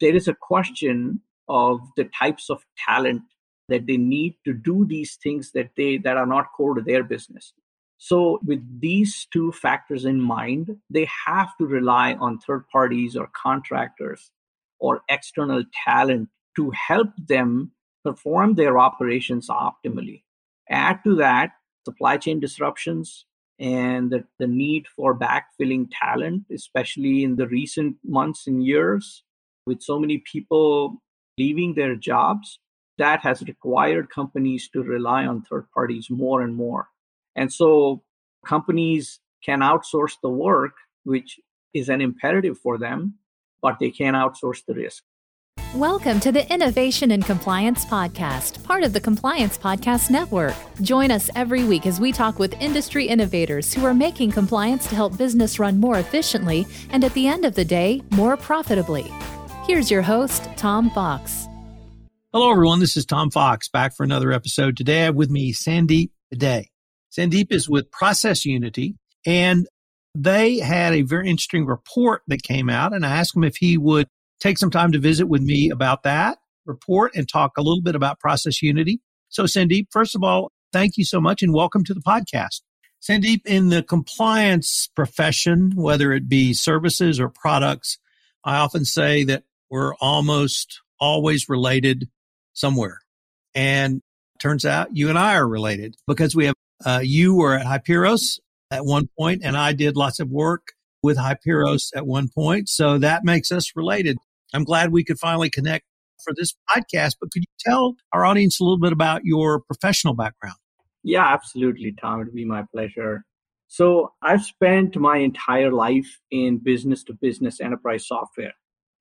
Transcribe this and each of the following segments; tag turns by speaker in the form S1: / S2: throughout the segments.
S1: there is a question of the types of talent that they need to do these things that they that are not core to their business. So with these two factors in mind they have to rely on third parties or contractors or external talent to help them perform their operations optimally. Add to that supply chain disruptions and the, the need for backfilling talent especially in the recent months and years with so many people leaving their jobs, that has required companies to rely on third parties more and more. And so companies can outsource the work, which is an imperative for them, but they can't outsource the risk.
S2: Welcome to the Innovation and Compliance Podcast, part of the Compliance Podcast Network. Join us every week as we talk with industry innovators who are making compliance to help business run more efficiently and at the end of the day, more profitably. Here's your host, Tom Fox.
S3: Hello, everyone. This is Tom Fox back for another episode. Today I have with me Sandeep Day. Sandeep is with Process Unity, and they had a very interesting report that came out, and I asked him if he would take some time to visit with me about that report and talk a little bit about Process Unity. So, Sandeep, first of all, thank you so much and welcome to the podcast. Sandeep, in the compliance profession, whether it be services or products, I often say that we're almost always related somewhere. And turns out you and I are related because we have, uh, you were at Hiperos at one point and I did lots of work with Hiperos at one point. So that makes us related. I'm glad we could finally connect for this podcast, but could you tell our audience a little bit about your professional background?
S1: Yeah, absolutely, Tom. It'd be my pleasure. So I've spent my entire life in business to business enterprise software.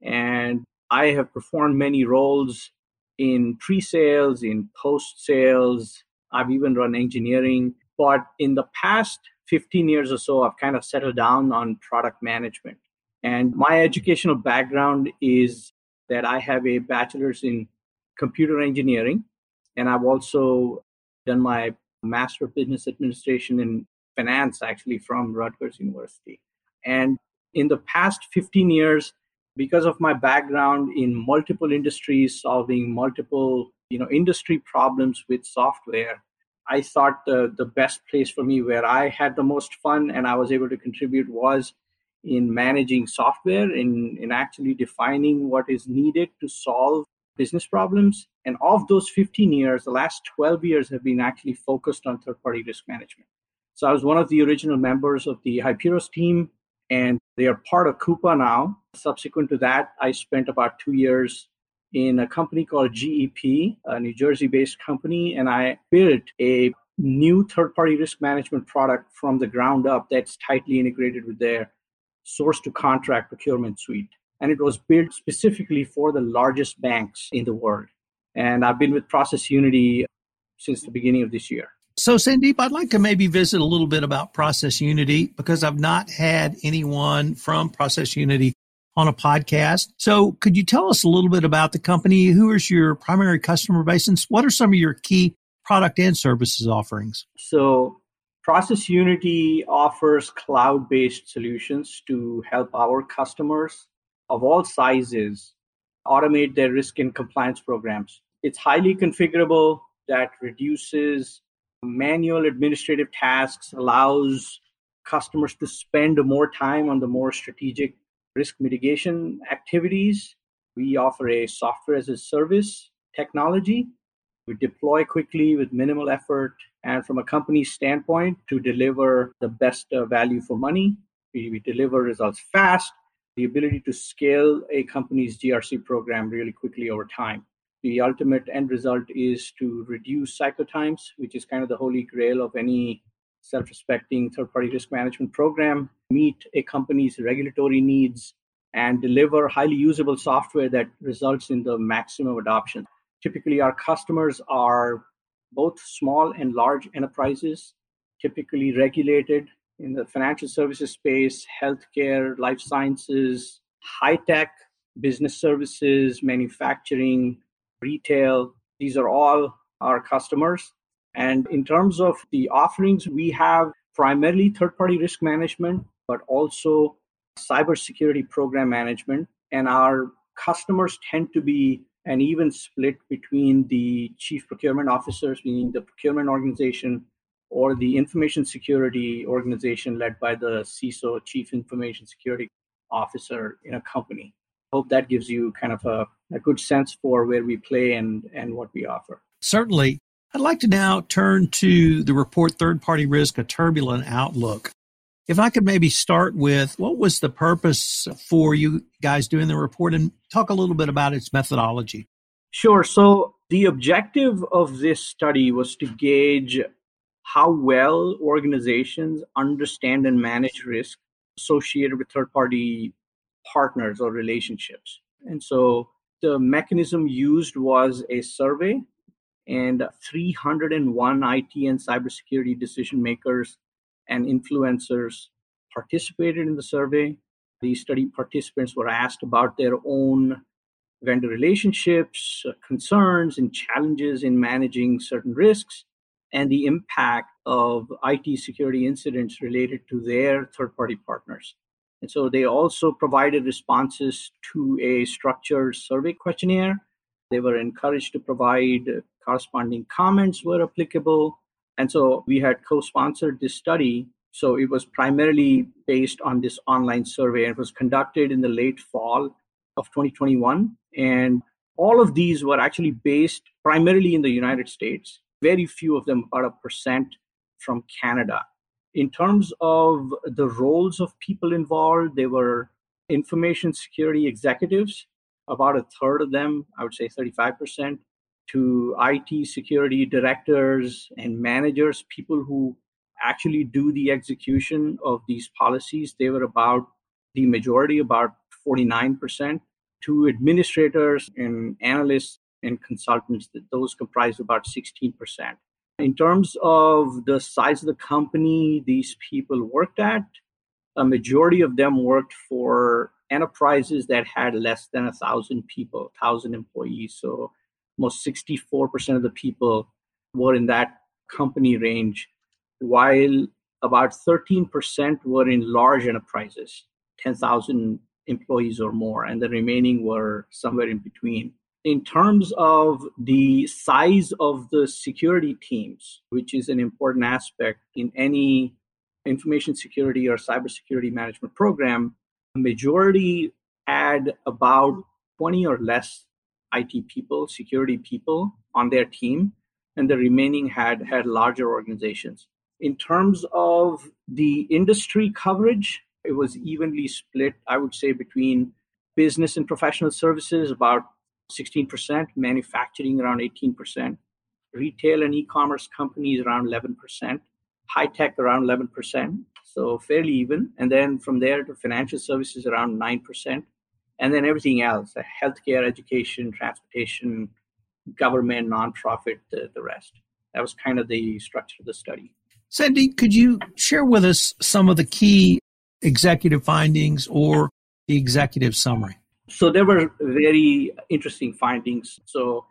S1: And I have performed many roles in pre sales, in post sales. I've even run engineering. But in the past 15 years or so, I've kind of settled down on product management. And my educational background is that I have a bachelor's in computer engineering, and I've also done my Master of Business Administration in finance, actually, from Rutgers University. And in the past 15 years, because of my background in multiple industries solving multiple you know industry problems with software i thought the, the best place for me where i had the most fun and i was able to contribute was in managing software in, in actually defining what is needed to solve business problems. And of those 15 years the last 12 years have been actually focused on third party risk management. So i was one of the original members of the Hiperos team and they are part of Coupa now. Subsequent to that, I spent about two years in a company called GEP, a New Jersey based company, and I built a new third party risk management product from the ground up that's tightly integrated with their source to contract procurement suite. And it was built specifically for the largest banks in the world. And I've been with Process Unity since the beginning of this year.
S3: So, Sandeep, I'd like to maybe visit a little bit about Process Unity because I've not had anyone from Process Unity on a podcast. So, could you tell us a little bit about the company? Who is your primary customer base, and what are some of your key product and services offerings?
S1: So, Process Unity offers cloud based solutions to help our customers of all sizes automate their risk and compliance programs. It's highly configurable that reduces manual administrative tasks allows customers to spend more time on the more strategic risk mitigation activities. We offer a software as a service technology. We deploy quickly with minimal effort and from a company standpoint to deliver the best uh, value for money. We, we deliver results fast, the ability to scale a company's GRC program really quickly over time the ultimate end result is to reduce cycle times, which is kind of the holy grail of any self respecting third party risk management program, meet a company's regulatory needs, and deliver highly usable software that results in the maximum adoption. Typically, our customers are both small and large enterprises, typically regulated in the financial services space, healthcare, life sciences, high tech, business services, manufacturing, retail. These are all our customers. And in terms of the offerings, we have primarily third party risk management, but also cybersecurity program management. And our customers tend to be an even split between the chief procurement officers, meaning the procurement organization, or the information security organization led by the CISO, Chief Information Security Officer in a company. Hope that gives you kind of a, a good sense for where we play and, and what we offer.
S3: Certainly. I'd like to now turn to the report Third Party Risk, a Turbulent Outlook. If I could maybe start with what was the purpose for you guys doing the report and talk a little bit about its methodology?
S1: Sure. So, the objective of this study was to gauge how well organizations understand and manage risk associated with third party partners or relationships. And so the mechanism used was a survey, and 301 IT and cybersecurity decision makers and influencers participated in the survey. These study participants were asked about their own vendor relationships, uh, concerns, and challenges in managing certain risks and the impact of IT security incidents related to their third party partners. And so they also provided responses to a structured survey questionnaire. They were encouraged to provide corresponding comments where applicable. And so we had co sponsored this study. So it was primarily based on this online survey and was conducted in the late fall of 2021. And all of these were actually based primarily in the United States very few of them, about a percent from Canada. In terms of the roles of people involved, they were information security executives, about a third of them, I would say 35%, to IT security directors and managers, people who actually do the execution of these policies. They were about the majority, about 49%, to administrators and analysts and consultants, those comprise about 16%. In terms of the size of the company these people worked at, a majority of them worked for enterprises that had less than a thousand people, thousand employees. So almost 64% of the people were in that company range, while about 13% were in large enterprises, 10,000 employees or more, and the remaining were somewhere in between in terms of the size of the security teams, which is an important aspect in any information security or cybersecurity management program, a majority had about 20 or less IT people, security people on their team, and the remaining had had larger organizations. In terms of the industry coverage, it was evenly split, I would say, between business and professional services, about 16%, manufacturing around 18%, retail and e-commerce companies around 11%, high tech around 11%, so fairly even. And then from there to financial services around 9%, and then everything else, healthcare, education, transportation, government, nonprofit, the, the rest. That was kind of the structure of the study.
S3: Sandy, could you share with us some of the key executive findings or the executive summary?
S1: So there were very interesting findings. So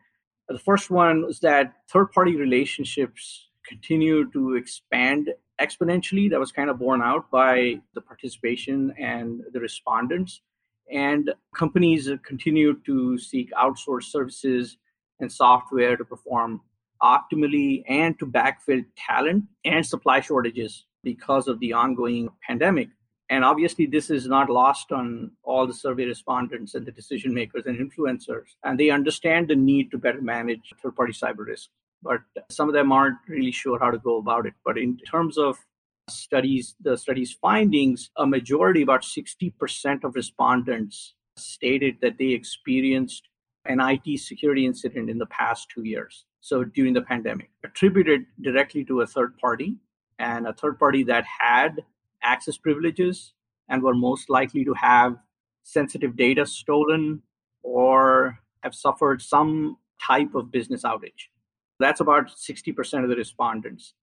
S1: the first one was that third party relationships continue to expand exponentially. That was kind of borne out by the participation and the respondents. And companies continue to seek outsourced services and software to perform optimally and to backfill talent and supply shortages because of the ongoing pandemic. And obviously, this is not lost on all the survey respondents and the decision makers and influencers. And they understand the need to better manage third party cyber risk. But some of them aren't really sure how to go about it. But in terms of studies, the study's findings, a majority, about 60% of respondents stated that they experienced an IT security incident in the past two years. So during the pandemic, attributed directly to a third party and a third party that had access privileges and were most likely to have sensitive data stolen or have suffered some type of business outage. That's about 60% of the respondents.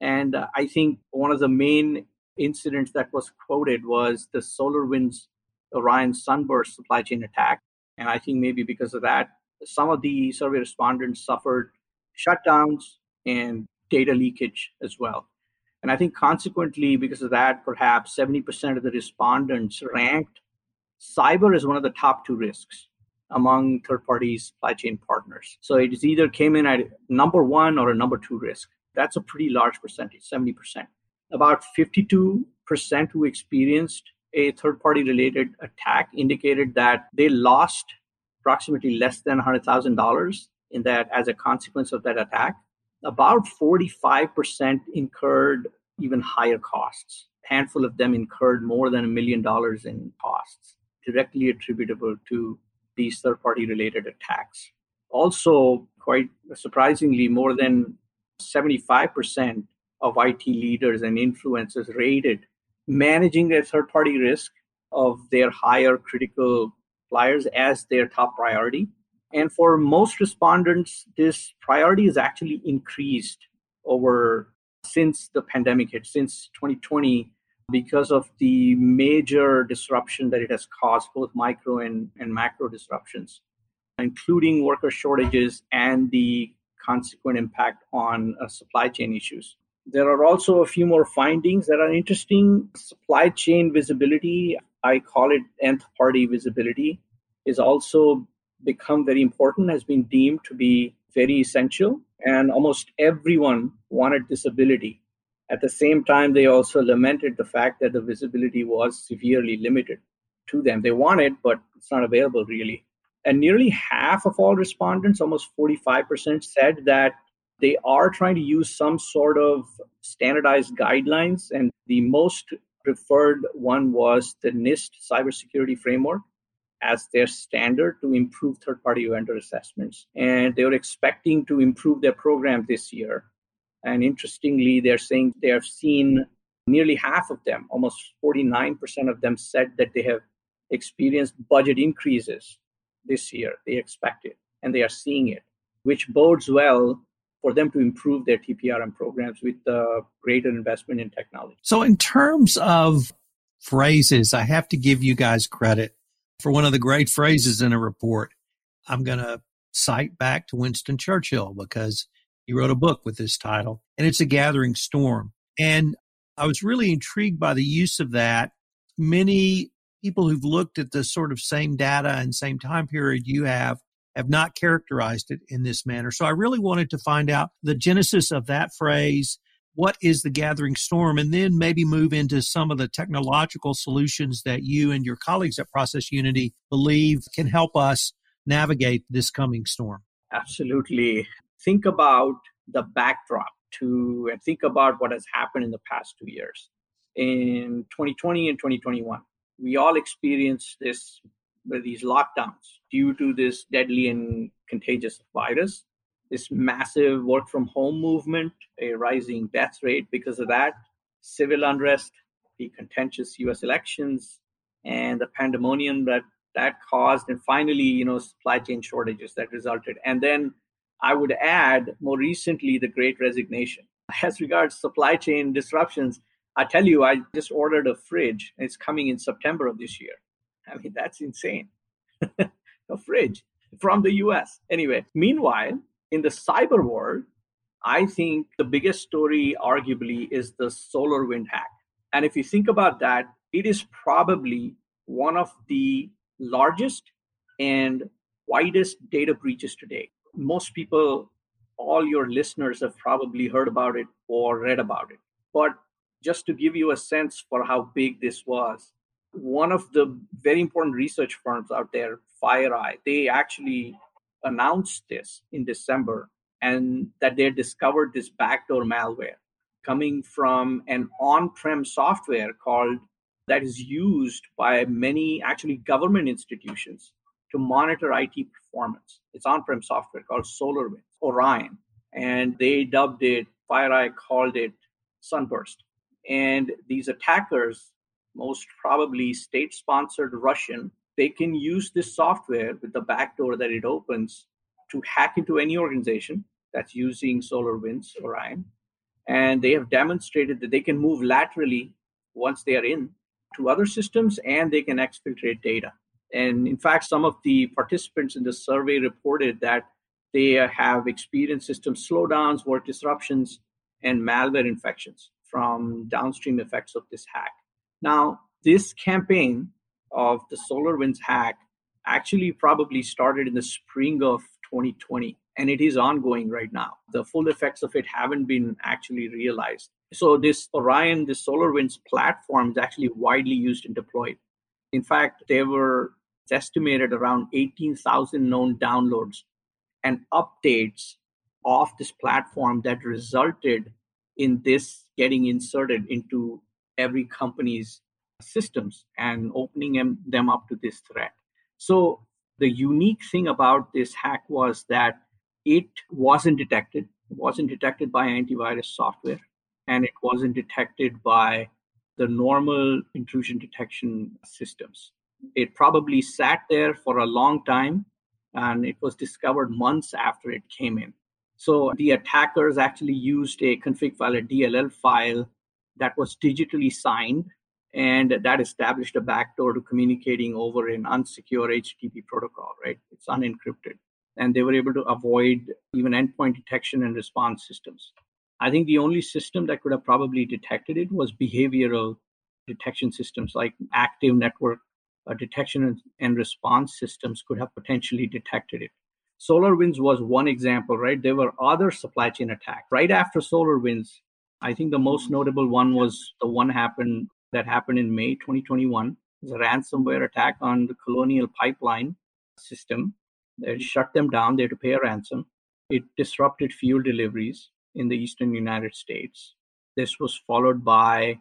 S1: And uh, I think one of the main incidents that was quoted was the SolarWinds Orion Sunburst supply chain attack. And I think maybe because of that, some of the survey respondents suffered shutdowns and data leakage as well. And I think consequently, because of that, perhaps 70% of the respondents ranked cyber as one of the top two risks. among third party supply chain partners. So it either came in at number one or a number two risk. That's a pretty large percentage, 70%. About 52% who experienced a third party related attack indicated that they lost approximately less than $100,000 in that as a consequence of that attack. About 45% incurred even higher costs. A handful of them incurred more than a million dollars in costs directly attributable to these third party related attacks. Also, quite surprisingly, more than 75% of IT leaders and influencers rated managing their third party risk of their higher critical suppliers as their top priority. And for most respondents, this priority is actually increased over since the pandemic hit, since 2020, because of the major disruption that it has caused, both micro and, and macro disruptions, including worker shortages and the consequent impact on uh, supply chain issues. There are also a few more findings that are interesting. Supply chain visibility, I call it nth party visibility, is also become very important, has been deemed to be very essential. And almost everyone wanted this ability. At the same time, they also lamented the fact that the visibility was severely limited to them. They want it, but it's not available really. And nearly half of all respondents, almost 45%, said that they are trying to use some sort of standardized guidelines. And the most preferred one was the NIST cybersecurity framework as their standard to improve third party vendor assessments. And they were expecting to improve their program this year. And interestingly, they're saying they have seen nearly half of them, almost 49% of them, said that they have experienced budget increases this year. They expect it and they are seeing it, which bodes well for them to improve their TPRM programs with the greater investment in technology.
S3: So, in terms of phrases, I have to give you guys credit for one of the great phrases in a report. I'm going to cite back to Winston Churchill because he wrote a book with this title, and it's A Gathering Storm. And I was really intrigued by the use of that. Many people who've looked at the sort of same data and same time period you have have not characterized it in this manner. So I really wanted to find out the genesis of that phrase. What is the gathering storm? And then maybe move into some of the technological solutions that you and your colleagues at Process Unity believe can help us navigate this coming storm.
S1: Absolutely. Think about the backdrop to and think about what has happened in the past two years. In 2020 and 2021, we all experienced this these lockdowns due to this deadly and contagious virus, this massive work from home movement, a rising death rate because of that, civil unrest, the contentious US elections, and the pandemonium that that caused, and finally, you know, supply chain shortages that resulted. And then I would add more recently the great resignation. As regards supply chain disruptions, I tell you, I just ordered a fridge. It's coming in September of this year. I mean, that's insane. a fridge from the US. Anyway, meanwhile, in the cyber world, I think the biggest story, arguably, is the SolarWinds hack. And if you think about that, it is probably one of the largest and widest data breaches today. Most people, all your listeners, have probably heard about it or read about it. But just to give you a sense for how big this was, one of the very important research firms out there, FireEye, they actually announced this in December and that they discovered this backdoor malware coming from an on-prem software called that is used by many actually government institutions to monitor IT performance. It's on-prem software called SolarWinds, Orion, and they dubbed it, FireEye called it Sunburst. And these attackers, most probably state sponsored Russian, they can use this software with the backdoor that it opens to hack into any organization that's using SolarWinds Orion. And they have demonstrated that they can move laterally once they are in to other systems and they can exfiltrate data. And in fact, some of the participants in the survey reported that they have experienced system slowdowns, work disruptions, and malware infections from downstream effects of this hack. Now, this campaign of the SolarWinds hack actually probably started in the spring of 2020 and it is ongoing right now. The full effects of it haven't been actually realized. So this Orion, this SolarWinds platform is actually widely used and deployed. In fact, there were estimated around 18,000 known downloads and updates of this platform that resulted in this getting inserted into every company's systems and opening them, up to this threat. So the unique thing about this hack was that it wasn't detected. It wasn't detected by antivirus software, and it wasn't detected by the normal intrusion detection systems. It probably sat there for a long time, and it was discovered months after it came in. So the attackers actually used a config file, a DLL file that was digitally signed and that established a backdoor to communicating over an unsecure HTTP protocol, right? It's unencrypted. And they were able to avoid even endpoint detection and response systems. I think the only system that could have probably detected it was behavioral detection systems like active network uh, detection and response systems could have potentially detected it. SolarWinds was one example, right? There were other supply chain attacks. Right after SolarWinds, I think the most notable one was the one happened that happened in May 2021. It was a ransomware mm-hmm. attack on the Colonial Pipeline system. It shut them down. They had to pay a ransom. It disrupted fuel deliveries in the eastern United States. This was followed by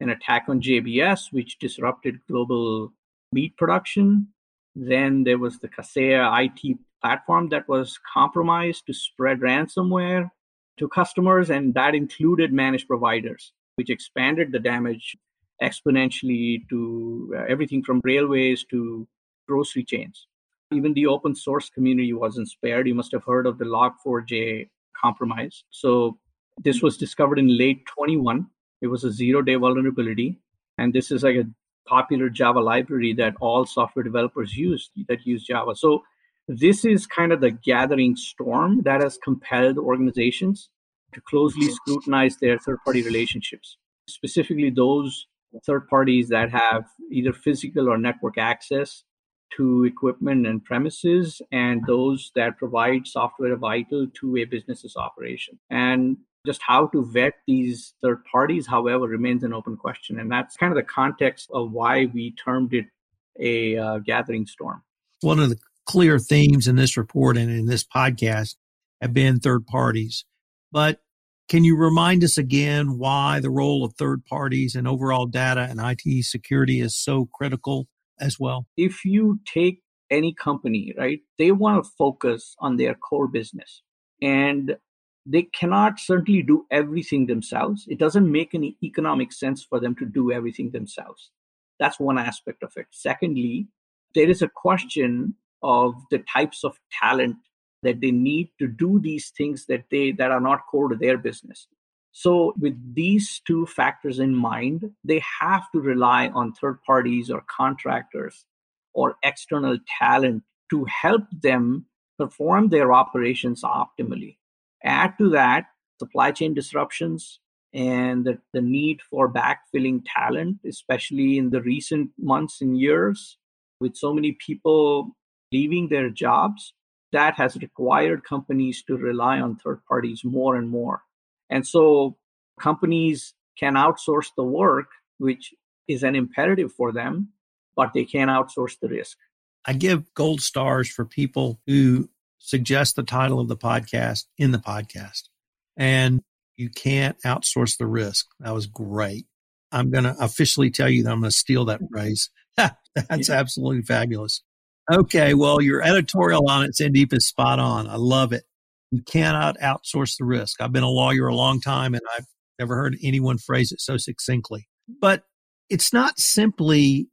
S1: an attack on JBS, which disrupted global meat production. Then there was the Kaseya IT platform that was compromised to spread ransomware to customers, and that included managed providers, which expanded the damage exponentially to uh, everything from railways to grocery chains. Even the open source community wasn't spared. You must have heard of the Log4j compromise. So this was discovered in late 21. It was a zero day vulnerability. And this is like a popular Java library that all software developers use that use Java. So this is kind of the gathering storm that has compelled organizations to closely scrutinize their third party relationships, specifically those third parties that have either physical or network access to equipment and premises, and those that provide software vital to a business's operation. And just how to vet these third parties, however, remains an open question. And that's kind of the context of why we termed it a uh, gathering storm.
S3: One of the clear themes in this report and in this podcast have been third parties. But can you remind us again why the role of third parties and overall data and IT security is so critical as well?
S1: If you take any company, right, they want to focus on their core business and they cannot certainly do everything themselves. It doesn't make any economic sense for them to do everything themselves. That's one aspect of it. Secondly, there is a question of the types of talent that they need to do these things that they that are not core to their business. So with these two factors in mind they have to rely on third parties or contractors or external talent to help them perform their operations optimally. Add to that supply chain disruptions and the, the need for backfilling talent especially in the recent months and years with so many people leaving their jobs, that has required companies to rely on third parties more and more. And so companies can outsource the work, which is an imperative for them, but they can't outsource the risk.
S3: I give gold stars for people who suggest the title of the podcast in the podcast. And you can't outsource the risk. That was great. I'm going to officially tell you that I'm going to steal that phrase. That's yeah. absolutely fabulous. Okay, well, your editorial on it, Sandeep, is spot on. I love it. You cannot outsource the risk. I've been a lawyer a long time and I've never heard anyone phrase it so succinctly. But it's not simply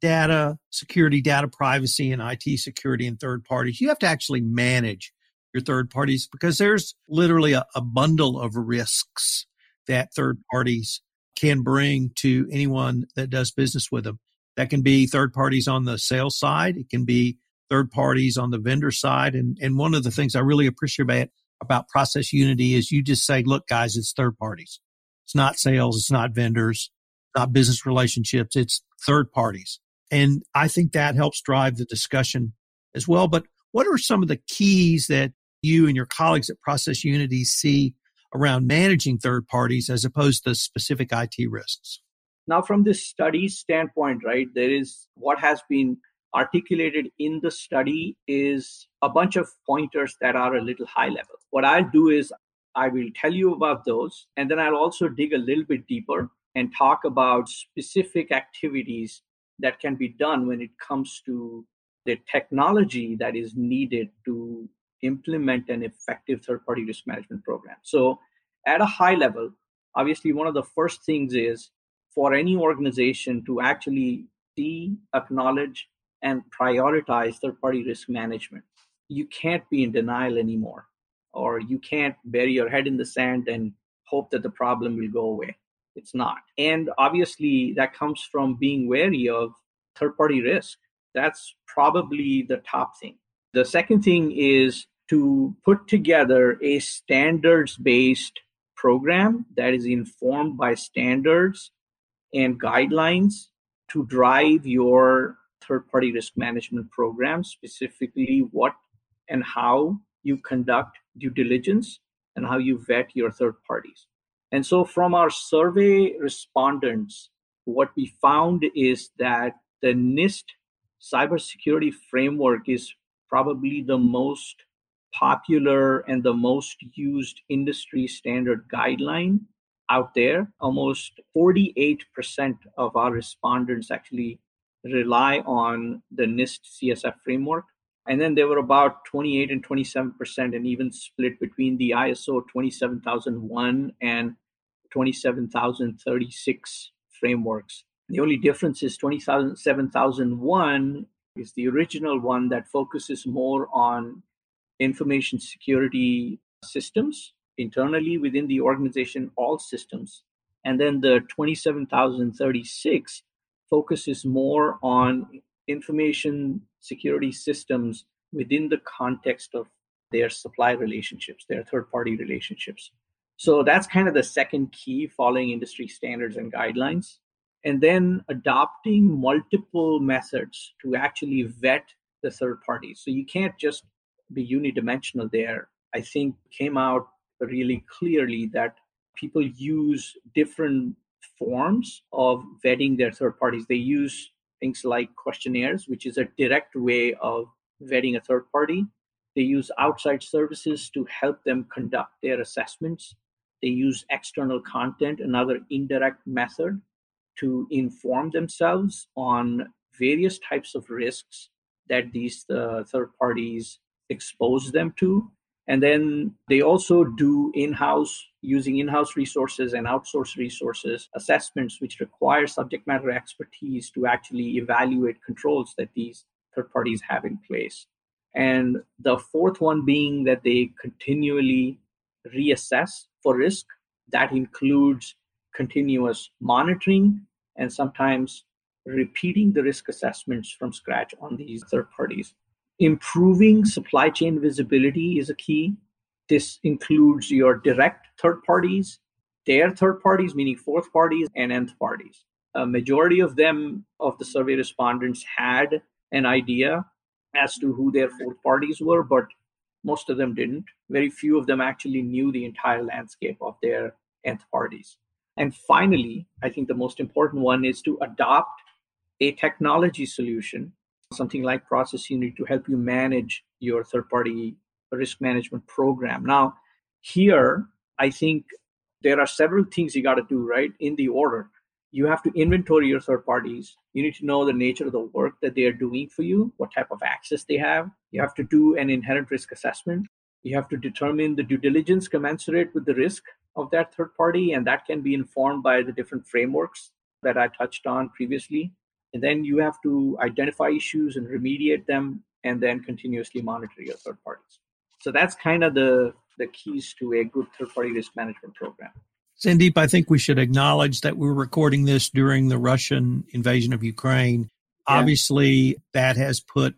S3: data security, data privacy, and IT security and third parties. You have to actually manage your third parties because there's literally a, a bundle of risks that third parties can bring to anyone that does business with them. That can be third parties on the sales side. It can be third parties on the vendor side. And, and one of the things I really appreciate about, about Process Unity is you just say, look, guys, it's third parties. It's not sales. It's not vendors, not business relationships. It's third parties. And I think that helps drive the discussion as well. But what are some of the keys that you and your colleagues at Process Unity see around managing third parties as opposed to specific IT risks?
S1: Now, from this study standpoint, right, there is what has been articulated in the study is a bunch of pointers that are a little high level. What I'll do is I will tell you about those, and then I'll also dig a little bit deeper and talk about specific activities that can be done when it comes to the technology that is needed to implement an effective third party risk management program. So, at a high level, obviously, one of the first things is for any organization to actually see, acknowledge, and prioritize third party risk management. You can't be in denial anymore, or you can't bury your head in the sand and hope that the problem will go away. It's not. And obviously, that comes from being wary of third party risk. That's probably the top thing. The second thing is to put together a standards based program that is informed by standards and guidelines to drive your third party risk management program, specifically what and how you conduct due diligence and how you vet your third parties. And so, from our survey respondents, what we found is that the NIST cybersecurity framework is probably the most popular and the most used industry standard guideline out there. Almost 48% of our respondents actually rely on the NIST CSF framework. And then there were about 28 and 27%, and even split between the ISO 27001 and 27036 frameworks. The only difference is 27001 is the original one that focuses more on information security systems internally within the organization, all systems. And then the 27036 focuses more on information security systems within the context of their supply relationships, their third party relationships. So that's kind of the second key following industry standards and guidelines. And then adopting multiple methods to actually vet the third parties. So you can't just be unidimensional there. I think came out really clearly that people use different forms of vetting their third parties. They use things like questionnaires, which is a direct way of vetting a third party. They use outside services to help them conduct their assessments. They use external content, another indirect method to inform themselves on various types of risks that these uh, third parties expose them to. And then they also do in house, using in house resources and outsourced resources, assessments which require subject matter expertise to actually evaluate controls that these third parties have in place. And the fourth one being that they continually reassess for risk. That includes continuous monitoring and sometimes repeating the risk assessments from scratch on these third parties. Improving supply chain visibility is a key. This includes your direct third parties, their third parties, meaning fourth parties, and nth parties. A majority of them, of the survey respondents, had an idea as to who their fourth parties were, but most of them didn't. Very few of them actually knew the entire landscape of their nth parties. And finally, I think the most important one is to adopt a technology solution, something like Process Unity to help you manage your third party risk management program. Now, here, I think there are several things you got to do, right, in the order. You have to inventory your third parties. You need to know the nature of the work that they are doing for you, what type of access they have. You have to do an inherent risk assessment. You have to determine the due diligence commensurate with the risk of that third party, and that can be informed by the different frameworks that I touched on previously. And then you have to identify issues and remediate them, and then continuously monitor your third parties. So that's kind of the the keys to a good third party risk management program.
S3: Sandeep, I think we should acknowledge that we're recording this during the Russian invasion of Ukraine. Yeah. Obviously, that has put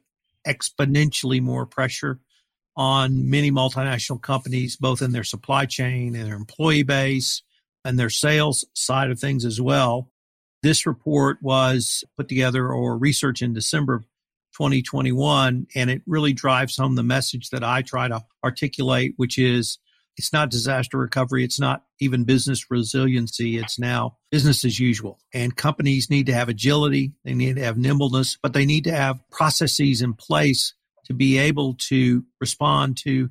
S3: exponentially more pressure on many multinational companies, both in their supply chain and their employee base and their sales side of things as well. This report was put together or research in December 2021, and it really drives home the message that I try to articulate, which is it's not disaster recovery. It's not even business resiliency. It's now business as usual. And companies need to have agility. They need to have nimbleness, but they need to have processes in place to be able to respond to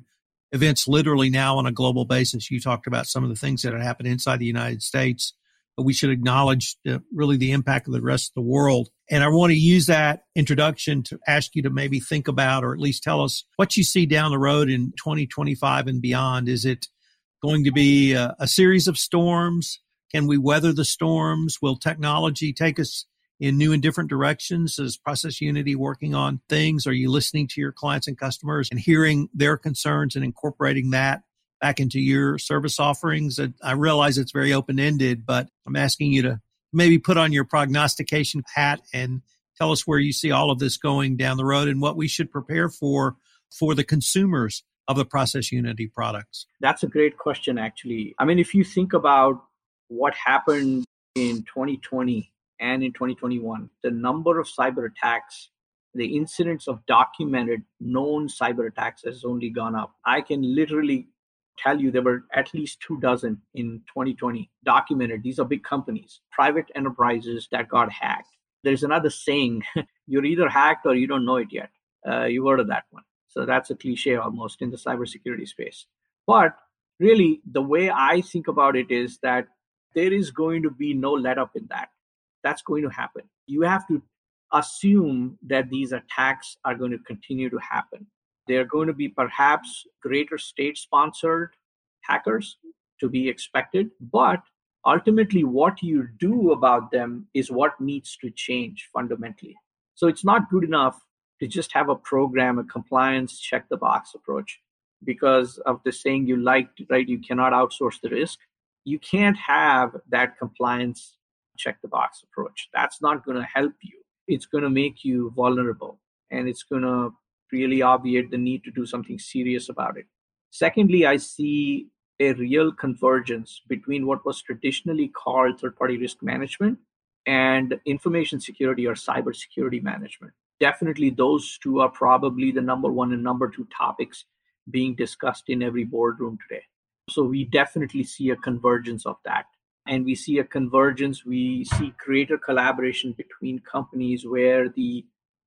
S3: events literally now on a global basis. You talked about some of the things that have happened inside the United States, we should acknowledge the, really the impact of the rest of the world. And I want to use that introduction to ask you to maybe think about, or at least tell us what you see down the road in 2025 and beyond. Is it going to be a, a series of storms? Can we weather the storms? Will technology take us in new and different directions? Is Process Unity working on things? Are you listening to your clients and customers and hearing their concerns and incorporating that back into your service offerings? I realize it's very open ended, but I'm asking you to maybe put on your prognostication hat and tell us where you see all of this going down the road and what we should prepare for for the consumers of the Process Unity products.
S1: That's a great question, actually. I mean, if you think about what happened in 2020 and in 2021, the number of cyber attacks, the incidence of documented known cyber attacks has only gone up. I can literally tell you there were at least two dozen in 2020 documented. These are big companies, private enterprises that got hacked. There's another saying you're either hacked or you don't know it yet. Uh, you heard of that one. So that's a cliche almost in the cybersecurity space. But really, the way I think about it is that there is going to be no let up in that. That's going to happen. You have to assume that these attacks are going to continue to happen. They're going to be perhaps greater state sponsored hackers to be expected, but ultimately, what you do about them is what needs to change fundamentally. So it's not good enough to just have a program, a compliance check the box approach because of the saying you liked, right? You cannot outsource the risk. You can't have that compliance check the box approach. That's not going to help you. It's going to make you vulnerable and it's going to really obviate the need to do something serious about it. Secondly, I see a real convergence between what was traditionally called third party risk management and information security or cybersecurity management. Definitely, those two are probably the number one and number two topics being discussed in every boardroom today. So, we definitely see a convergence of that. And we see a convergence, we see greater collaboration between companies where the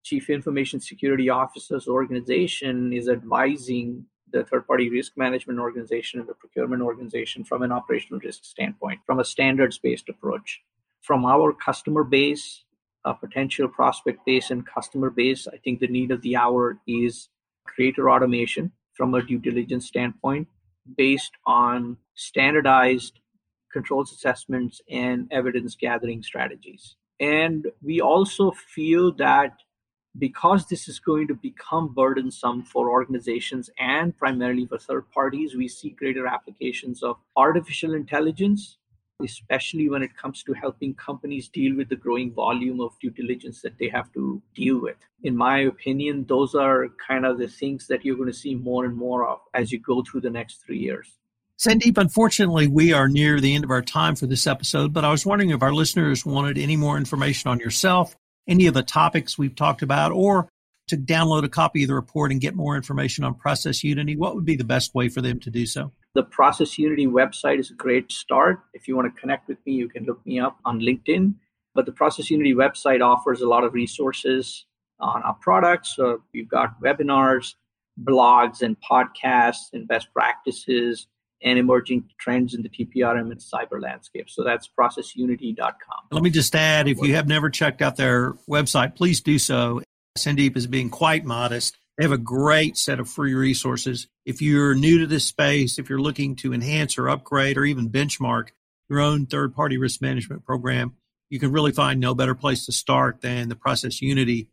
S1: chief information security officer's organization is advising the third party risk management organization and the procurement organization from an operational risk standpoint, from a standards based approach. From our customer base, a potential prospect base, and customer base, I think the need of the hour is greater automation from a due diligence standpoint based on standardized controls assessments and evidence gathering strategies. And we also feel that because this is going to become burdensome for organizations and primarily for third parties, we see greater applications of artificial intelligence, especially when it comes to helping companies deal with the growing volume of due diligence that they have to deal with. In my opinion, those are kind of the things that you're going to see more and more of as you go through the next three years.
S3: Sandeep, unfortunately, we are near the end of our time for this episode, but I was wondering if our listeners wanted any more information on yourself any of the topics we've talked about or to download a copy of the report and get more information on Process Unity, what would be the best way for them to do so?
S1: The Process Unity website is a great start. If you want to connect with me, you can look me up on LinkedIn. But the Process Unity website offers a lot of resources on our products. So we've got webinars, blogs, and podcasts, and best practices and emerging trends in the TPRM and cyber landscape. So that's processunity.com.
S3: Let me just add if you have never checked out their website, please do so. Sandeep is being quite modest. They have a great set of free resources. If you're new to this space, if you're looking to enhance or upgrade or even benchmark your own third party risk management program, you can really find no better place to start than the Process Unity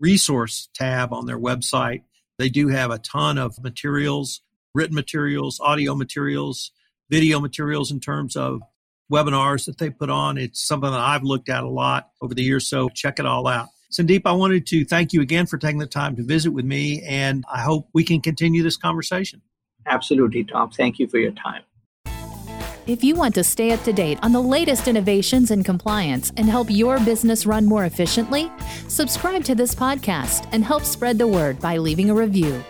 S3: resource tab on their website. They do have a ton of materials written materials, audio materials, video materials in terms of webinars that they put on. It's something that I've looked at a lot over the years, so check it all out. Sandeep, I wanted to thank you again for taking the time to visit with me, and I hope we can continue this conversation.
S1: Absolutely, Tom. Thank you for your time.
S2: If you want to stay up to date on the latest innovations in compliance and help your business run more efficiently, subscribe to this podcast and help spread the word by leaving a review.